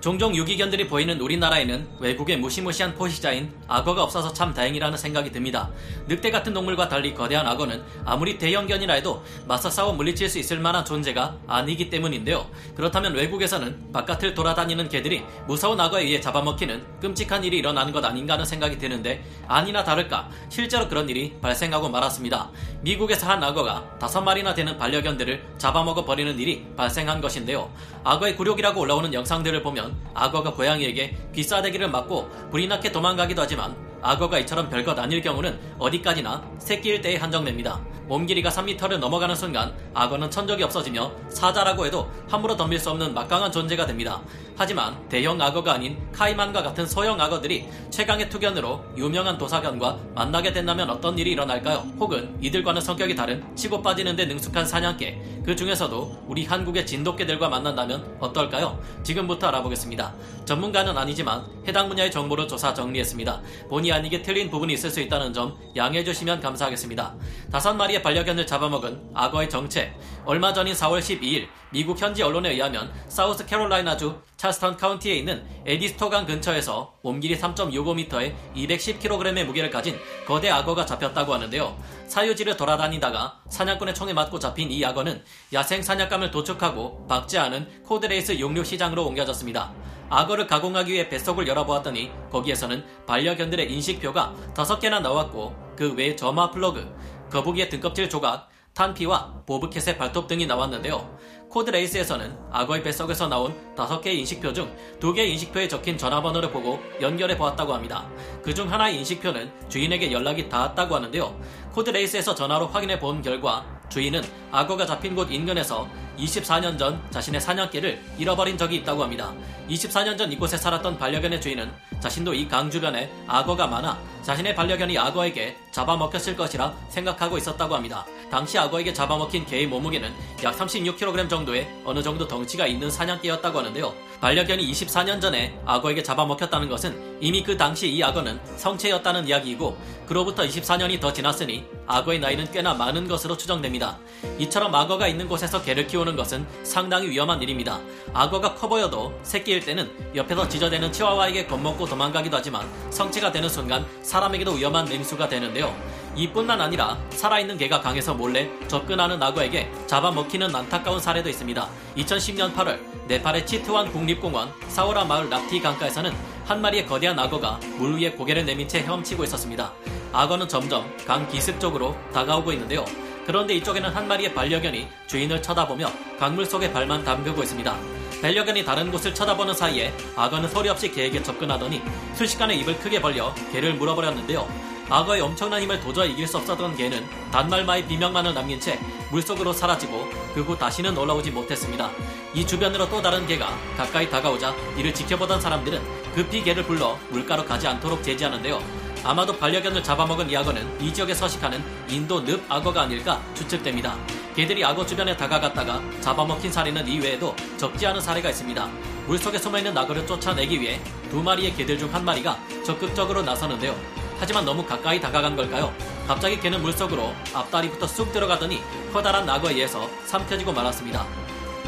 종종 유기견들이 보이는 우리나라에는 외국의 무시무시한 포식자인 악어가 없어서 참 다행이라는 생각이 듭니다. 늑대 같은 동물과 달리 거대한 악어는 아무리 대형견이라 해도 맞서 싸워 물리칠 수 있을 만한 존재가 아니기 때문인데요. 그렇다면 외국에서는 바깥을 돌아다니는 개들이 무서운 악어에 의해 잡아먹히는 끔찍한 일이 일어나는 것 아닌가 하는 생각이 드는데 아니나 다를까 실제로 그런 일이 발생하고 말았습니다. 미국에서 한 악어가 다섯 마리나 되는 반려견들을 잡아먹어 버리는 일이 발생한 것인데요. 악어의 굴욕이라고 올라오는 영상들을 보면 악어가 고양이에게 귀싸대기를 맞고 불이 나게 도망가기도 하지만 악어가 이처럼 별것 아닐 경우는 어디까지나 새끼일 때에 한정됩니다. 몸 길이가 3m를 넘어가는 순간 악어는 천적이 없어지며 사자라고 해도 함부로 덤빌 수 없는 막강한 존재가 됩니다. 하지만 대형 악어가 아닌 카이만과 같은 소형 악어들이 최강의 투견으로 유명한 도사견과 만나게 된다면 어떤 일이 일어날까요? 혹은 이들과는 성격이 다른 치고 빠지는데 능숙한 사냥개 그 중에서도 우리 한국의 진돗개들과 만난다면 어떨까요? 지금부터 알아보겠습니다. 전문가는 아니지만 해당 분야의 정보를 조사 정리했습니다. 본의 아니게 틀린 부분이 있을 수 있다는 점 양해해 주시면 감사하겠습니다. 다섯 마리의 반려견을 잡아먹은 악어의 정체 얼마 전인 4월 12일 미국 현지 언론에 의하면 사우스 캐롤라이나주 찰스턴 카운티에 있는 에디스토강 근처에서 몸길이 3.65m에 210kg의 무게를 가진 거대 악어가 잡혔다고 하는데요. 사유지를 돌아다니다가 사냥꾼의 총에 맞고 잡힌 이 악어는 야생 사냥감을 도축하고 박제하는 코드레이스 육류 시장으로 옮겨졌습니다. 악어를 가공하기 위해 뱃속을 열어보았더니 거기에서는 반려견들의 인식표가 5개나 나왔고 그 외에 점화 플러그, 거북이의 등껍질 조각, 탄피와 보브캣의 발톱 등이 나왔는데요. 코드 레이스에서는 악어의 뱃속에서 나온 5개의 인식표 중 2개의 인식표에 적힌 전화번호를 보고 연결해 보았다고 합니다. 그중 하나의 인식표는 주인에게 연락이 닿았다고 하는데요. 코드 레이스에서 전화로 확인해 본 결과 주인은 악어가 잡힌 곳 인근에서 24년 전 자신의 사냥개를 잃어버린 적이 있다고 합니다. 24년 전 이곳에 살았던 반려견의 주인은 자신도 이 강 주변에 악어가 많아 자신의 반려견이 악어에게 잡아먹혔을 것이라 생각하고 있었다고 합니다. 당시 악어에게 잡아먹힌 개의 몸무게는 약 36kg 정도의 어느 정도 덩치가 있는 사냥개였다고 하는데요. 반려견이 24년 전에 악어에게 잡아먹혔다는 것은 이미 그 당시 이 악어는 성체였다는 이야기이고 그로부터 24년이 더 지났으니 악어의 나이는 꽤나 많은 것으로 추정됩니다. 이처럼 악어가 있는 곳에서 개를 키우는 것은 상당히 위험한 일입니다. 악어가 커 보여도 새끼일 때는 옆에서 지저대는 치와와에게 겁먹고 도망가기도 하지만 성체가 되는 순간 사람에게도 위험한 맹수가 되는데요. 이뿐만 아니라 살아있는 개가 강에서 몰래 접근하는 악어에게 잡아먹히는 안타까운 사례도 있습니다. 2010년 8월 네팔의 치트완 국립공원 사오라 마을 납티 강가에서는 한 마리의 거대한 악어가 물 위에 고개를 내민 채 헤엄치고 있었습니다. 악어는 점점 강 기슭 쪽으로 다가오고 있는데요. 그런데 이쪽에는 한 마리의 반려견이 주인을 쳐다보며 강물 속에 발만 담그고 있습니다. 반려견이 다른 곳을 쳐다보는 사이에 악어는 소리 없이 개에게 접근하더니 순식간에 입을 크게 벌려 개를 물어버렸는데요. 악어의 엄청난 힘을 도저히 이길 수 없었던 개는 단말마의 비명만을 남긴 채 물속으로 사라지고 그 후 다시는 올라오지 못했습니다. 이 주변으로 또 다른 개가 가까이 다가오자 이를 지켜보던 사람들은 급히 개를 불러 물가로 가지 않도록 제지하는데요. 아마도 반려견을 잡아먹은 이 악어는 이 지역에 서식하는 인도 늪 악어가 아닐까 추측됩니다. 개들이 악어 주변에 다가갔다가 잡아먹힌 사례는 이외에도 적지 않은 사례가 있습니다. 물속에 숨어있는 악어를 쫓아내기 위해 두 마리의 개들 중 한 마리가 적극적으로 나서는데요. 하지만 너무 가까이 다가간 걸까요? 갑자기 개는 물속으로 앞다리부터 쑥 들어가더니 커다란 악어에 의해서 삼켜지고 말았습니다.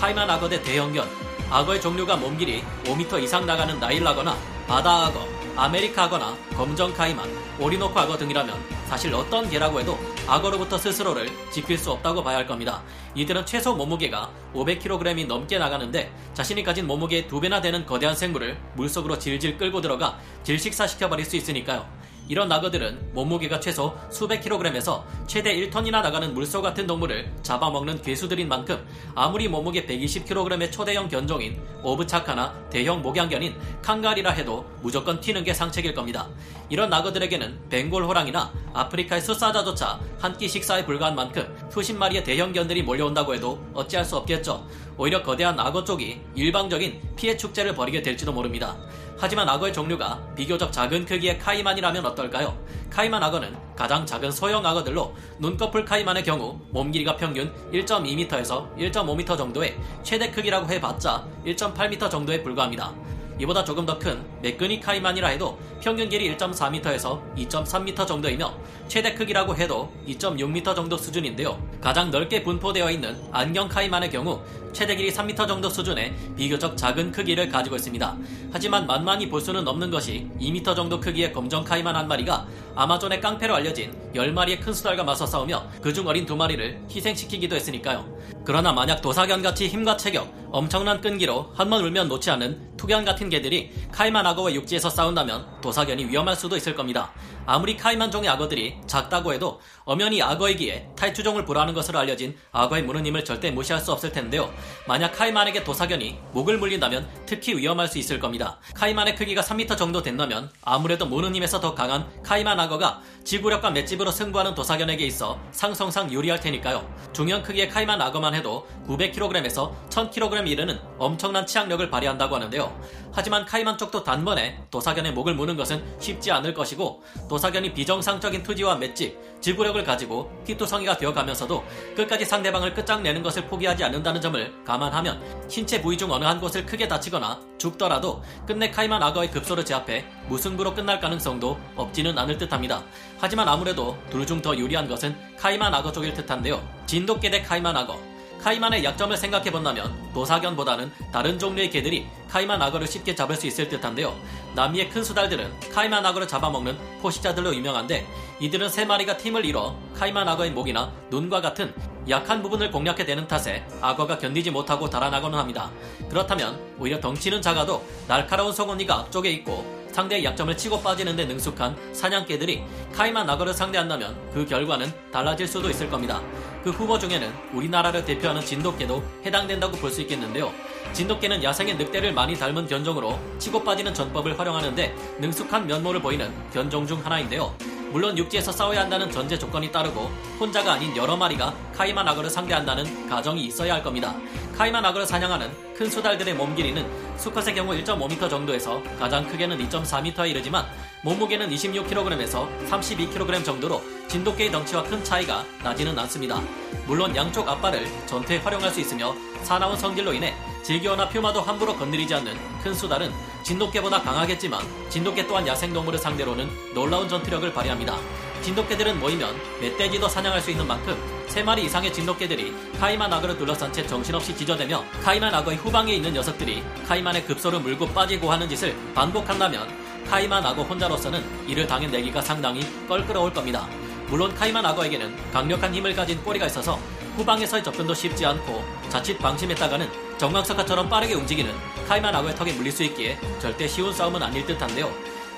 카이만 악어 대 대형견, 악어의 종류가 몸길이 5m 이상 나가는 나일 악어나 바다 악어, 아메리카 악어나 검정 카이만, 오리노코 악어 등이라면 사실 어떤 개라고 해도 악어로부터 스스로를 지킬 수 없다고 봐야 할 겁니다. 이들은 최소 몸무게가 500kg이 넘게 나가는데 자신이 가진 몸무게의 두 배나 되는 거대한 생물을 물속으로 질질 끌고 들어가 질식사시켜버릴 수 있으니까요. 이런 악어들은 몸무게가 최소 수백 킬로그램에서 최대 1톤이나 나가는 물소 같은 동물을 잡아먹는 괴수들인 만큼 아무리 몸무게 120kg의 초대형 견종인 오브차카나 대형 목양견인 칸가리라 해도 무조건 튀는 게 상책일 겁니다. 이런 악어들에게는 벵골 호랑이나 아프리카의 숫사자조차 한 끼 식사에 불과한 만큼 수십 마리의 대형견들이 몰려온다고 해도 어찌할 수 없겠죠. 오히려 거대한 악어 쪽이 일방적인 피해 축제를 벌이게 될지도 모릅니다. 하지만 악어의 종류가 비교적 작은 크기의 카이만이라면 어떨까요? 카이만 악어는 가장 작은 소형 악어들로 눈꺼풀 카이만의 경우 몸 길이가 평균 1.2m에서 1.5m 정도의 최대 크기라고 해봤자 1.8m 정도에 불과합니다. 이보다 조금 더 큰 매끈이 카이만이라 해도 평균 길이 1.4m에서 2.3m 정도이며 최대 크기라고 해도 2.6m 정도 수준인데요. 가장 넓게 분포되어 있는 안경 카이만의 경우 최대 길이 3m 정도 수준의 비교적 작은 크기를 가지고 있습니다. 하지만 만만히 볼 수는 없는 것이 2m 정도 크기의 검정 카이만 한 마리가 아마존의 깡패로 알려진 10마리의 큰 수달과 맞서 싸우며 그중 어린 두 마리를 희생시키기도 했으니까요. 그러나 만약 도사견같이 힘과 체격, 엄청난 끈기로 한 번 울면 놓지 않는 투견 같은 개들이 카이만 악어와 육지에서 싸운다면 도사견이 위험할 수도 있을 겁니다. 아무리 카이만 종 의 악어들이 작다고 해도 엄연히 악어이기에 탈주종을 보라는 것으로 알려진 악어의 무는 힘을 절대 무시할 수 없을 텐데요. 만약 카이만에게 도사견이 목을 물린다면 특히 위험할 수 있을 겁니다. 카이만의 크기가 3m 정도 된다면 아무래도 무는 힘에서 더 강한 카이만 악어가 지구력과 맷집으로 승부하는 도사견에게 있어 상성상 유리할 테니까요. 중형 크기의 카이만 악어만 해도 900kg에서 1000kg 이르는 엄청난 치악력을 발휘한다고 하는데요. 하지만 카이만 쪽도 단번에 도사견의 목을 무는 것은 쉽지 않을 것이고 도사견이 비정상적인 투지와 맷집, 지구력을 가지고 피투성이가 되어가면서도 끝까지 상대방을 끝장내는 것을 포기하지 않는다는 점을 감안하면 신체 부위 중 어느 한 곳을 크게 다치거나 죽더라도 끝내 카이만 악어의 급소를 제압해 무승부로 끝날 가능성도 없지는 않을 듯합니다. 하지만 아무래도 둘 중 더 유리한 것은 카이만 악어 쪽일 듯한데요. 진돗개 대 카이만 악어 카이만의 약점을 생각해 본다면 도사견보다는 다른 종류의 개들이 카이만 악어를 쉽게 잡을 수 있을 듯한데요. 남미의 큰 수달들은 카이만 악어를 잡아먹는 포식자들로 유명한데 이들은 세 마리가 팀을 이뤄 카이만 악어의 목이나 눈과 같은 약한 부분을 공략해 대는 탓에 악어가 견디지 못하고 달아나고는 합니다. 그렇다면 오히려 덩치는 작아도 날카로운 송곳니가 앞쪽에 있고 상대의 약점을 치고 빠지는데 능숙한 사냥개들이 카이만 악어를 상대한다면 그 결과는 달라질 수도 있을 겁니다. 그 후보 중에는 우리나라를 대표하는 진돗개도 해당된다고 볼 수 있겠는데요. 진돗개는 야생의 늑대를 많이 닮은 견종으로 치고 빠지는 전법을 활용하는데 능숙한 면모를 보이는 견종 중 하나인데요. 물론 육지에서 싸워야 한다는 전제 조건이 따르고 혼자가 아닌 여러 마리가 카이만 악어를 상대한다는 가정이 있어야 할 겁니다. 카이만 악어를 사냥하는 큰 수달들의 몸 길이는 수컷의 경우 1.5m 정도에서 가장 크게는 2.4m에 이르지만 몸무게는 26kg에서 32kg 정도로 진돗개의 덩치와 큰 차이가 나지는 않습니다. 물론 양쪽 앞발을 전투에 활용할 수 있으며 사나운 성질로 인해 질겨나 퓨마도 함부로 건드리지 않는 큰 수달은 진돗개보다 강하겠지만 진돗개 또한 야생동물을 상대로는 놀라운 전투력을 발휘합니다. 진돗개들은 모이면 멧돼지도 사냥할 수 있는 만큼 3마리 이상의 진돗개들이 카이만 악어를 둘러싼 채 정신없이 기저대며 카이만 악어의 후방에 있는 녀석들이 카이만의 급소를 물고 빠지고 하는 짓을 반복한다면 카이만 악어 혼자로서는 이를 당해내기가 상당히 껄끄러울 겁니다. 물론 카이만 악어에게는 강력한 힘을 가진 꼬리가 있어서 후방에서의 접근도 쉽지 않고 자칫 방심했다가는 정강석화처럼 빠르게 움직이는 카이만 악어의 턱에 물릴 수 있기에 절대 쉬운 싸움은 아닐 듯한데요.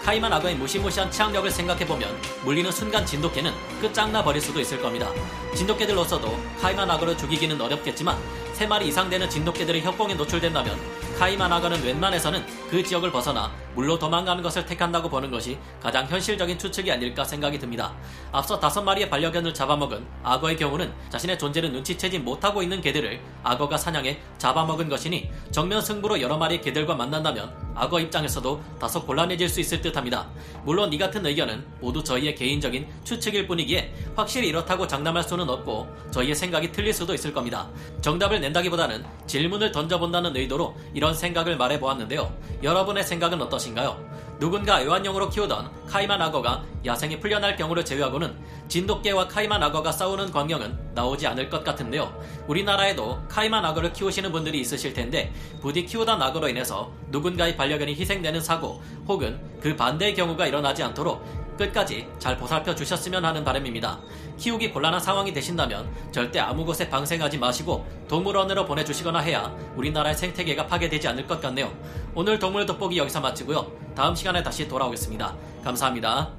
카이만 악어의 무시무시한 치악력을 생각해보면 물리는 순간 진돗개는 끝장나 버릴 수도 있을 겁니다. 진돗개들로서도 카이만 악어를 죽이기는 어렵겠지만 3마리 이상 되는 진돗개들의 협공에 노출된다면 카이만 악어는 웬만해서는 그 지역을 벗어나 물로 도망가는 것을 택한다고 보는 것이 가장 현실적인 추측이 아닐까 생각이 듭니다. 앞서 다섯 마리의 반려견을 잡아먹은 악어의 경우는 자신의 존재를 눈치채지 못하고 있는 개들을 악어가 사냥해 잡아먹은 것이니 정면 승부로 여러 마리의 개들과 만난다면 악어 입장에서도 다소 곤란해질 수 있을 듯합니다. 물론 이 같은 의견은 모두 저희의 개인적인 추측일 뿐이기에 확실히 이렇다고 장담할 수는 없고 저희의 생각이 틀릴 수도 있을 겁니다. 정답을 낸다기보다는 질문을 던져본다는 의도로 이런 생각을 말해보았는데요. 여러분의 생각은 어떠신가요? 누군가 애완용으로 키우던 카이만 악어가 야생에 풀려날 경우를 제외하고는 진돗개와 카이만 악어가 싸우는 광경은 나오지 않을 것 같은데요. 우리나라에도 카이만 악어를 키우시는 분들이 있으실 텐데 부디 키우던 악어로 인해서 누군가의 반려견이 희생되는 사고 혹은 그 반대의 경우가 일어나지 않도록 끝까지 잘 보살펴 주셨으면 하는 바람입니다. 키우기 곤란한 상황이 되신다면 절대 아무 곳에 방생하지 마시고 동물원으로 보내주시거나 해야 우리나라의 생태계가 파괴되지 않을 것 같네요. 오늘 동물 돋보기 여기서 마치고요. 다음 시간에 다시 돌아오겠습니다. 감사합니다.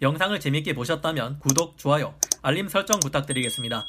영상을 재밌게 보셨다면 구독, 좋아요, 알림 설정 부탁드리겠습니다.